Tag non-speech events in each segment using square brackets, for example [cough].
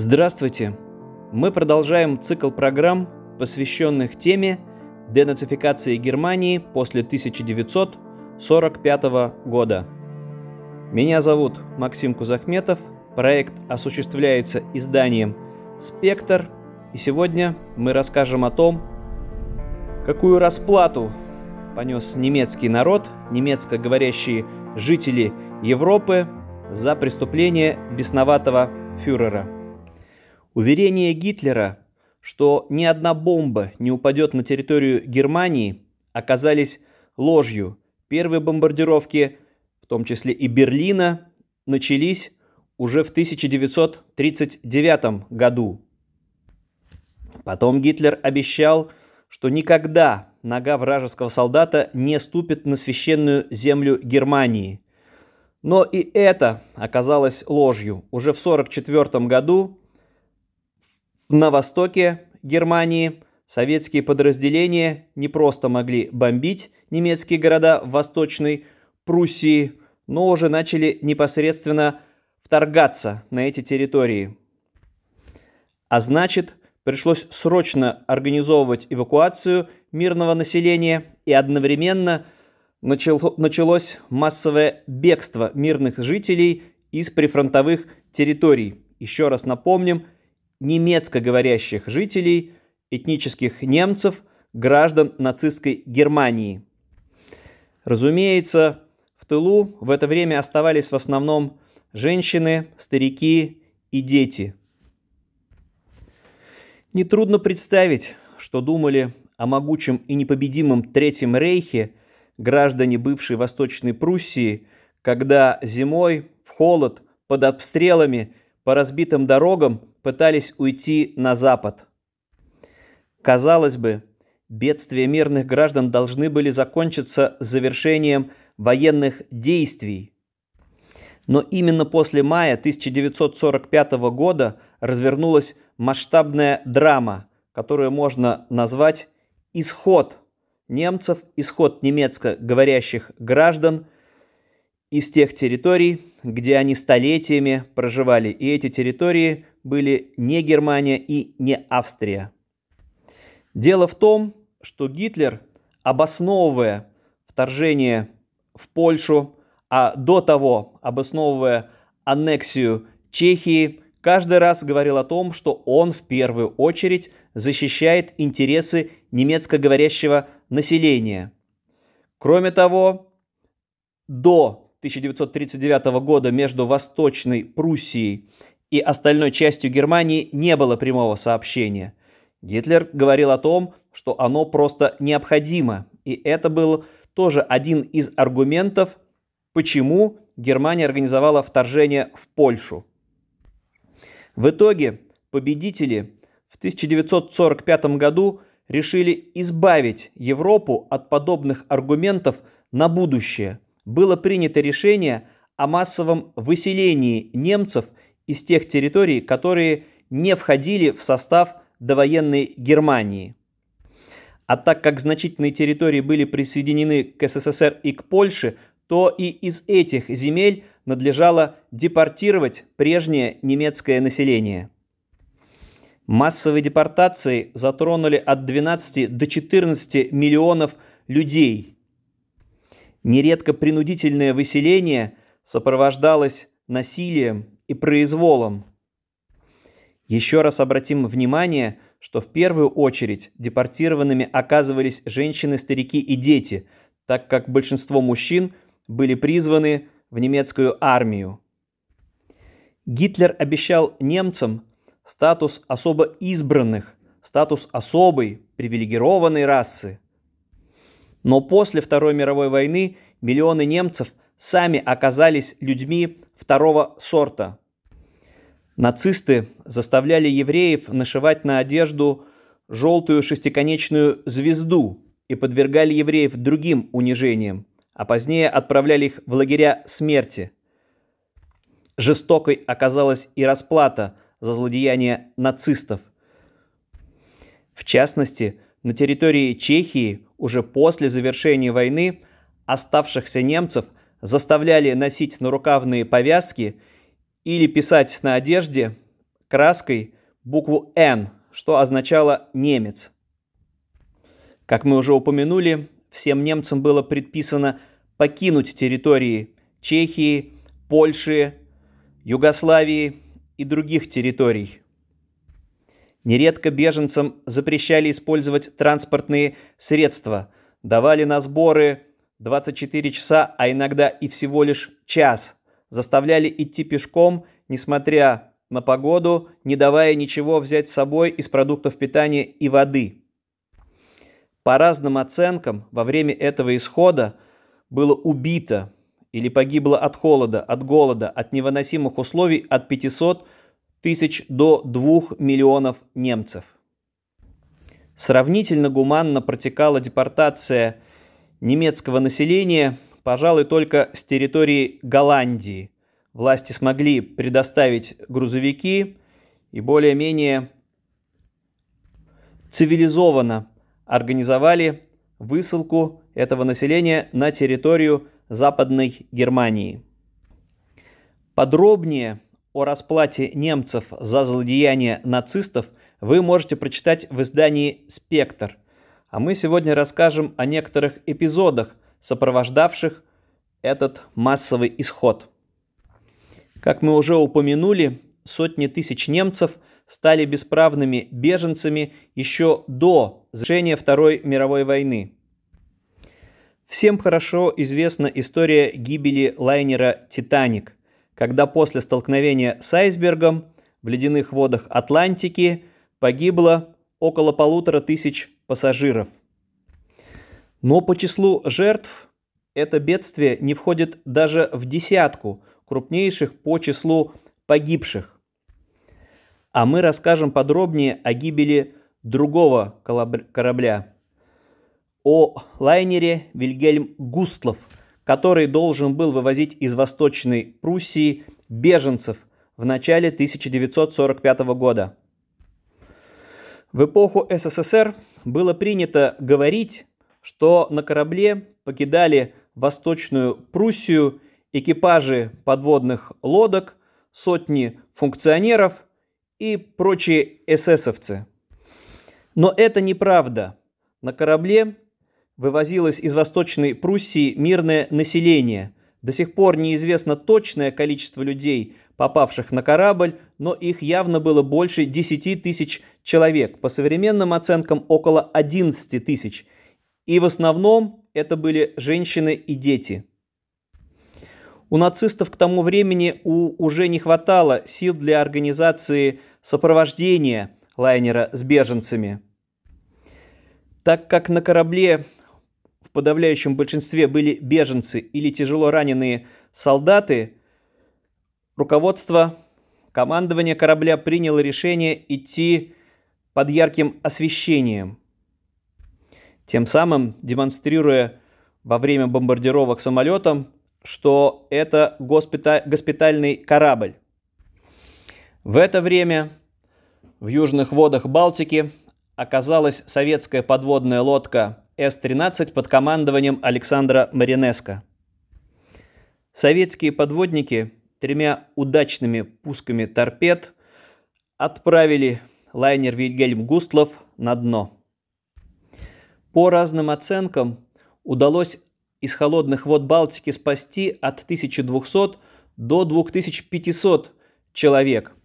Здравствуйте! Мы продолжаем цикл программ, посвященных теме денацификации Германии после 1945 года. Меня зовут Максим Кузахметов, проект осуществляется изданием «Спектр», и сегодня мы расскажем о том, какую расплату понес немецкий народ, немецко говорящие жители Европы за преступление бесноватого фюрера. Уверение Гитлера, что ни одна бомба не упадет на территорию Германии, оказались ложью. Первые бомбардировки, в том числе и Берлина, начались уже в 1939 году. Потом Гитлер обещал, что никогда нога вражеского солдата не ступит на священную землю Германии. Но и это оказалось ложью. Уже в 1944 году на востоке Германии советские подразделения не просто могли бомбить немецкие города в Восточной Пруссии, но уже начали непосредственно вторгаться на эти территории. А значит, пришлось срочно организовывать эвакуацию мирного населения и одновременно началось массовое бегство мирных жителей из прифронтовых территорий. Еще раз напомним, немецко говорящих жителей, этнических немцев, граждан нацистской Германии. Разумеется, в тылу в это время оставались в основном женщины, старики и дети – Нетрудно представить, что думали о могучем и непобедимом Третьем Рейхе граждане бывшей Восточной Пруссии, когда зимой в холод под обстрелами по разбитым дорогам пытались уйти на запад. Казалось бы, бедствия мирных граждан должны были закончиться завершением военных действий. Но именно после мая 1945 года развернулась масштабная драма, которую можно назвать «Исход немцев», «Исход немецко говорящих граждан» из тех территорий, где они столетиями проживали. И эти территории были не Германия и не Австрия. Дело в том, что Гитлер, обосновывая вторжение в Польшу, а до того обосновывая аннексию Чехии, каждый раз говорил о том, что он в первую очередь защищает интересы немецкоговорящего населения. Кроме того, до 1939 года между Восточной Пруссией и остальной частью Германии не было прямого сообщения. Гитлер говорил о том, что оно просто необходимо, и это был тоже один из аргументов, почему Германия организовала вторжение в Польшу. В итоге победители в 1945 году решили избавить Европу от подобных аргументов на будущее. Было принято решение о массовом выселении немцев из тех территорий, которые не входили в состав довоенной Германии. А так как значительные территории были присоединены к СССР и к Польше, то и из этих земель надлежало депортировать прежнее немецкое население. Массовые депортации затронули от 12 до 14 миллионов людей. Нередко принудительное выселение сопровождалось насилием и произволом. Еще раз обратим внимание, что в первую очередь депортированными оказывались женщины, старики и дети, так как большинство мужчин были призваны в немецкую армию. Гитлер обещал немцам статус особо избранных, статус особой привилегированной расы. Но после Второй мировой войны миллионы немцев сами оказались людьми второго сорта. Нацисты заставляли евреев нашивать на одежду желтую шестиконечную звезду и подвергали евреев другим унижениям а позднее отправляли их в лагеря смерти. Жестокой оказалась и расплата за злодеяния нацистов. В частности, на территории Чехии уже после завершения войны оставшихся немцев заставляли носить нарукавные повязки или писать на одежде краской букву «Н», что означало «немец». Как мы уже упомянули, всем немцам было предписано покинуть территории Чехии, Польши, Югославии и других территорий. Нередко беженцам запрещали использовать транспортные средства, давали на сборы 24 часа, а иногда и всего лишь час, заставляли идти пешком, несмотря на погоду, не давая ничего взять с собой из продуктов питания и воды. По разным оценкам, во время этого исхода было убито или погибло от холода, от голода, от невыносимых условий от 500 тысяч до 2 миллионов немцев. Сравнительно гуманно протекала депортация немецкого населения, пожалуй, только с территории Голландии. Власти смогли предоставить грузовики и более-менее цивилизованно организовали высылку этого населения на территорию Западной Германии. Подробнее о расплате немцев за злодеяния нацистов вы можете прочитать в издании «Спектр», а мы сегодня расскажем о некоторых эпизодах, сопровождавших этот массовый исход. Как мы уже упомянули, сотни тысяч немцев стали бесправными беженцами еще до завершения Второй мировой войны. Всем хорошо известна история гибели лайнера «Титаник», когда после столкновения с айсбергом в ледяных водах Атлантики погибло около полутора тысяч пассажиров. Но по числу жертв это бедствие не входит даже в десятку крупнейших по числу погибших. А мы расскажем подробнее о гибели другого корабля, о лайнере Вильгельм Густлов, который должен был вывозить из Восточной Пруссии беженцев в начале 1945 года. В эпоху СССР было принято говорить, что на корабле покидали Восточную Пруссию экипажи подводных лодок, сотни функционеров и прочие эсэсовцы. Но это неправда. На корабле вывозилось из Восточной Пруссии мирное население. До сих пор неизвестно точное количество людей, попавших на корабль, но их явно было больше 10 тысяч человек, по современным оценкам около 11 тысяч. И в основном это были женщины и дети. У нацистов к тому времени у, уже не хватало сил для организации сопровождения лайнера с беженцами. Так как на корабле в подавляющем большинстве были беженцы или тяжело раненые солдаты, руководство, командование корабля приняло решение идти под ярким освещением, тем самым демонстрируя во время бомбардировок самолетом, что это госпиталь, госпитальный корабль. В это время в южных водах Балтики оказалась советская подводная лодка С-13 под командованием Александра Маринеско. Советские подводники тремя удачными пусками торпед отправили лайнер Вильгельм Густлов на дно. По разным оценкам удалось из холодных вод Балтики спасти от 1200 до 2500 человек –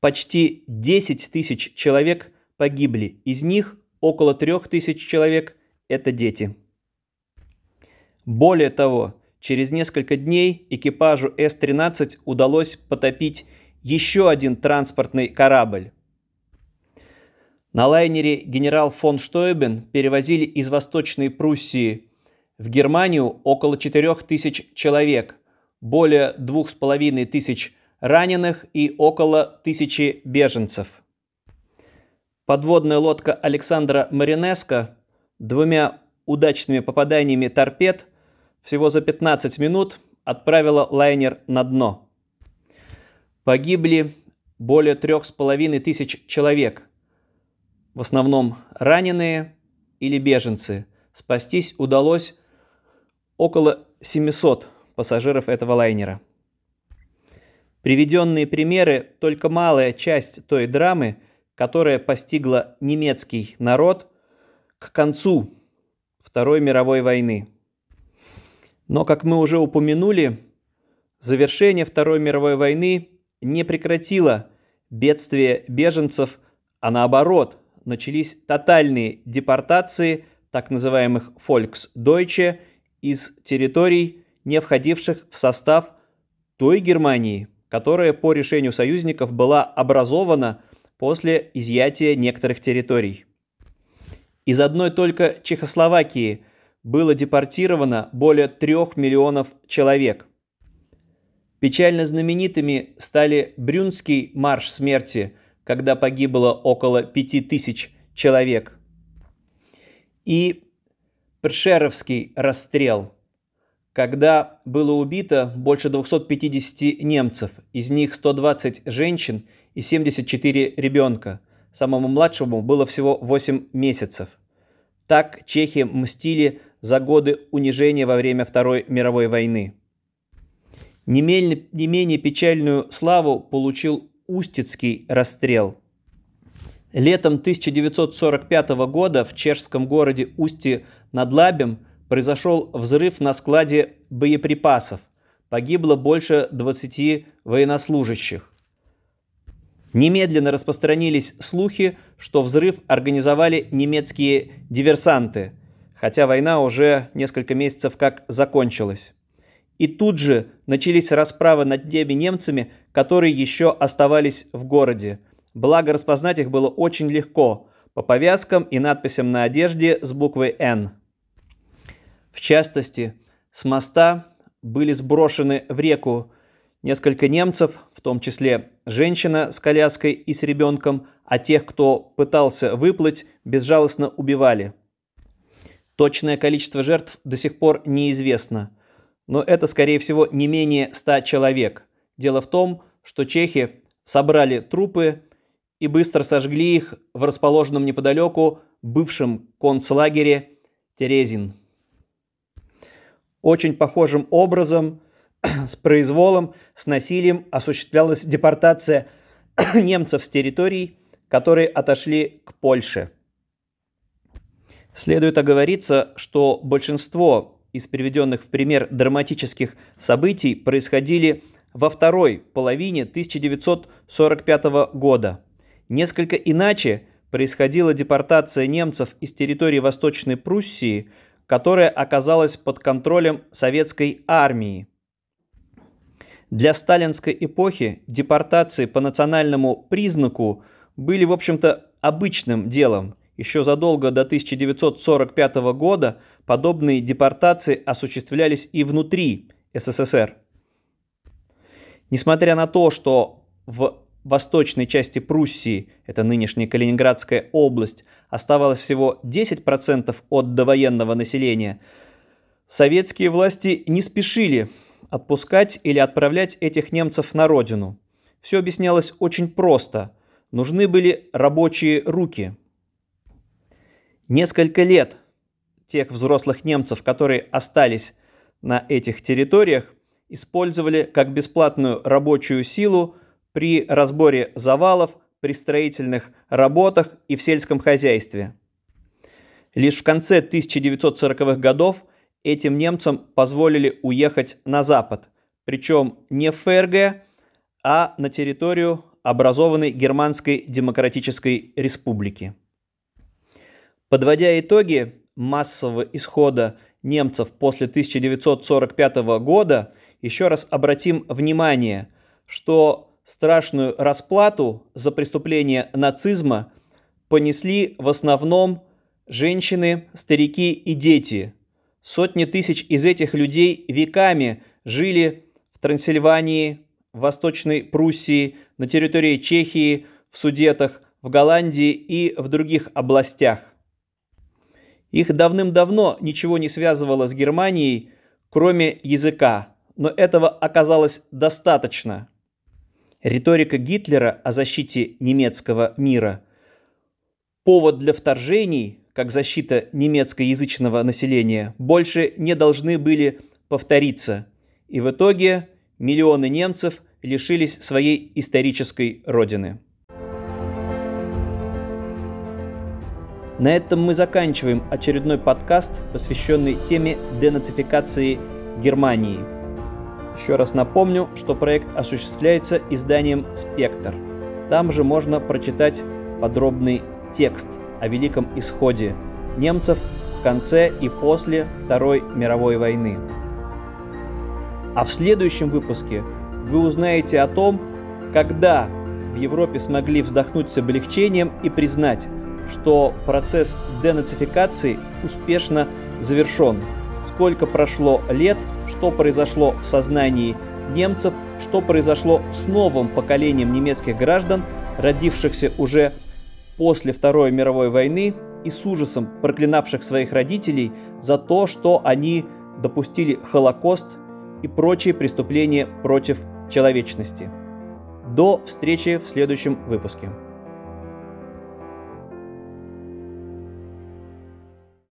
почти 10 тысяч человек погибли, из них около 3 тысяч человек – это дети. Более того, через несколько дней экипажу С-13 удалось потопить еще один транспортный корабль. На лайнере генерал фон Штойбен перевозили из Восточной Пруссии в Германию около 4 тысяч человек, более 2,5 тысяч раненых и около тысячи беженцев. Подводная лодка Александра Маринеско двумя удачными попаданиями торпед всего за 15 минут отправила лайнер на дно. Погибли более трех с половиной тысяч человек, в основном раненые или беженцы. Спастись удалось около 700 пассажиров этого лайнера. Приведенные примеры – только малая часть той драмы, которая постигла немецкий народ к концу Второй мировой войны. Но, как мы уже упомянули, завершение Второй мировой войны не прекратило бедствие беженцев, а наоборот, начались тотальные депортации так называемых Volksdeutsche из территорий, не входивших в состав той Германии, которая по решению союзников была образована после изъятия некоторых территорий. Из одной только Чехословакии было депортировано более трех миллионов человек. Печально знаменитыми стали Брюнский марш смерти, когда погибло около пяти тысяч человек, и Пршеровский расстрел, когда было убито больше 250 немцев, из них 120 женщин и 74 ребенка. Самому младшему было всего 8 месяцев. Так чехи мстили за годы унижения во время Второй мировой войны. Не менее, не менее печальную славу получил Устицкий расстрел. Летом 1945 года в чешском городе Усти над Лабем произошел взрыв на складе боеприпасов. Погибло больше 20 военнослужащих. Немедленно распространились слухи, что взрыв организовали немецкие диверсанты, хотя война уже несколько месяцев как закончилась. И тут же начались расправы над теми немцами, которые еще оставались в городе. Благо распознать их было очень легко по повязкам и надписям на одежде с буквой «Н». В частности, с моста были сброшены в реку несколько немцев, в том числе женщина с коляской и с ребенком, а тех, кто пытался выплыть, безжалостно убивали. Точное количество жертв до сих пор неизвестно, но это, скорее всего, не менее 100 человек. Дело в том, что чехи собрали трупы и быстро сожгли их в расположенном неподалеку бывшем концлагере Терезин. Очень похожим образом, [clears throat] с произволом, с насилием осуществлялась депортация [clears throat] немцев с территорий, которые отошли к Польше. Следует оговориться, что большинство из приведенных в пример драматических событий происходили во второй половине 1945 года. Несколько иначе происходила депортация немцев из территории Восточной Пруссии – которая оказалась под контролем советской армии. Для сталинской эпохи депортации по национальному признаку были, в общем-то, обычным делом. Еще задолго до 1945 года подобные депортации осуществлялись и внутри СССР. Несмотря на то, что в восточной части Пруссии, это нынешняя Калининградская область, оставалось всего 10% от довоенного населения, советские власти не спешили отпускать или отправлять этих немцев на родину. Все объяснялось очень просто. Нужны были рабочие руки. Несколько лет тех взрослых немцев, которые остались на этих территориях, использовали как бесплатную рабочую силу при разборе завалов, при строительных работах и в сельском хозяйстве. Лишь в конце 1940-х годов этим немцам позволили уехать на запад, причем не в ФРГ, а на территорию образованной Германской Демократической Республики. Подводя итоги массового исхода немцев после 1945 года, еще раз обратим внимание, что страшную расплату за преступление нацизма понесли в основном женщины, старики и дети. Сотни тысяч из этих людей веками жили в Трансильвании, в Восточной Пруссии, на территории Чехии, в Судетах, в Голландии и в других областях. Их давным-давно ничего не связывало с Германией, кроме языка, но этого оказалось достаточно – Риторика Гитлера о защите немецкого мира – повод для вторжений, как защита немецкоязычного населения, больше не должны были повториться. И в итоге миллионы немцев лишились своей исторической родины. На этом мы заканчиваем очередной подкаст, посвященный теме денацификации Германии. Еще раз напомню, что проект осуществляется изданием «Спектр». Там же можно прочитать подробный текст о Великом Исходе немцев в конце и после Второй мировой войны. А в следующем выпуске вы узнаете о том, когда в Европе смогли вздохнуть с облегчением и признать, что процесс денацификации успешно завершен. Сколько прошло лет, что произошло в сознании немцев, что произошло с новым поколением немецких граждан, родившихся уже после Второй мировой войны и с ужасом проклинавших своих родителей за то, что они допустили Холокост и прочие преступления против человечности. До встречи в следующем выпуске.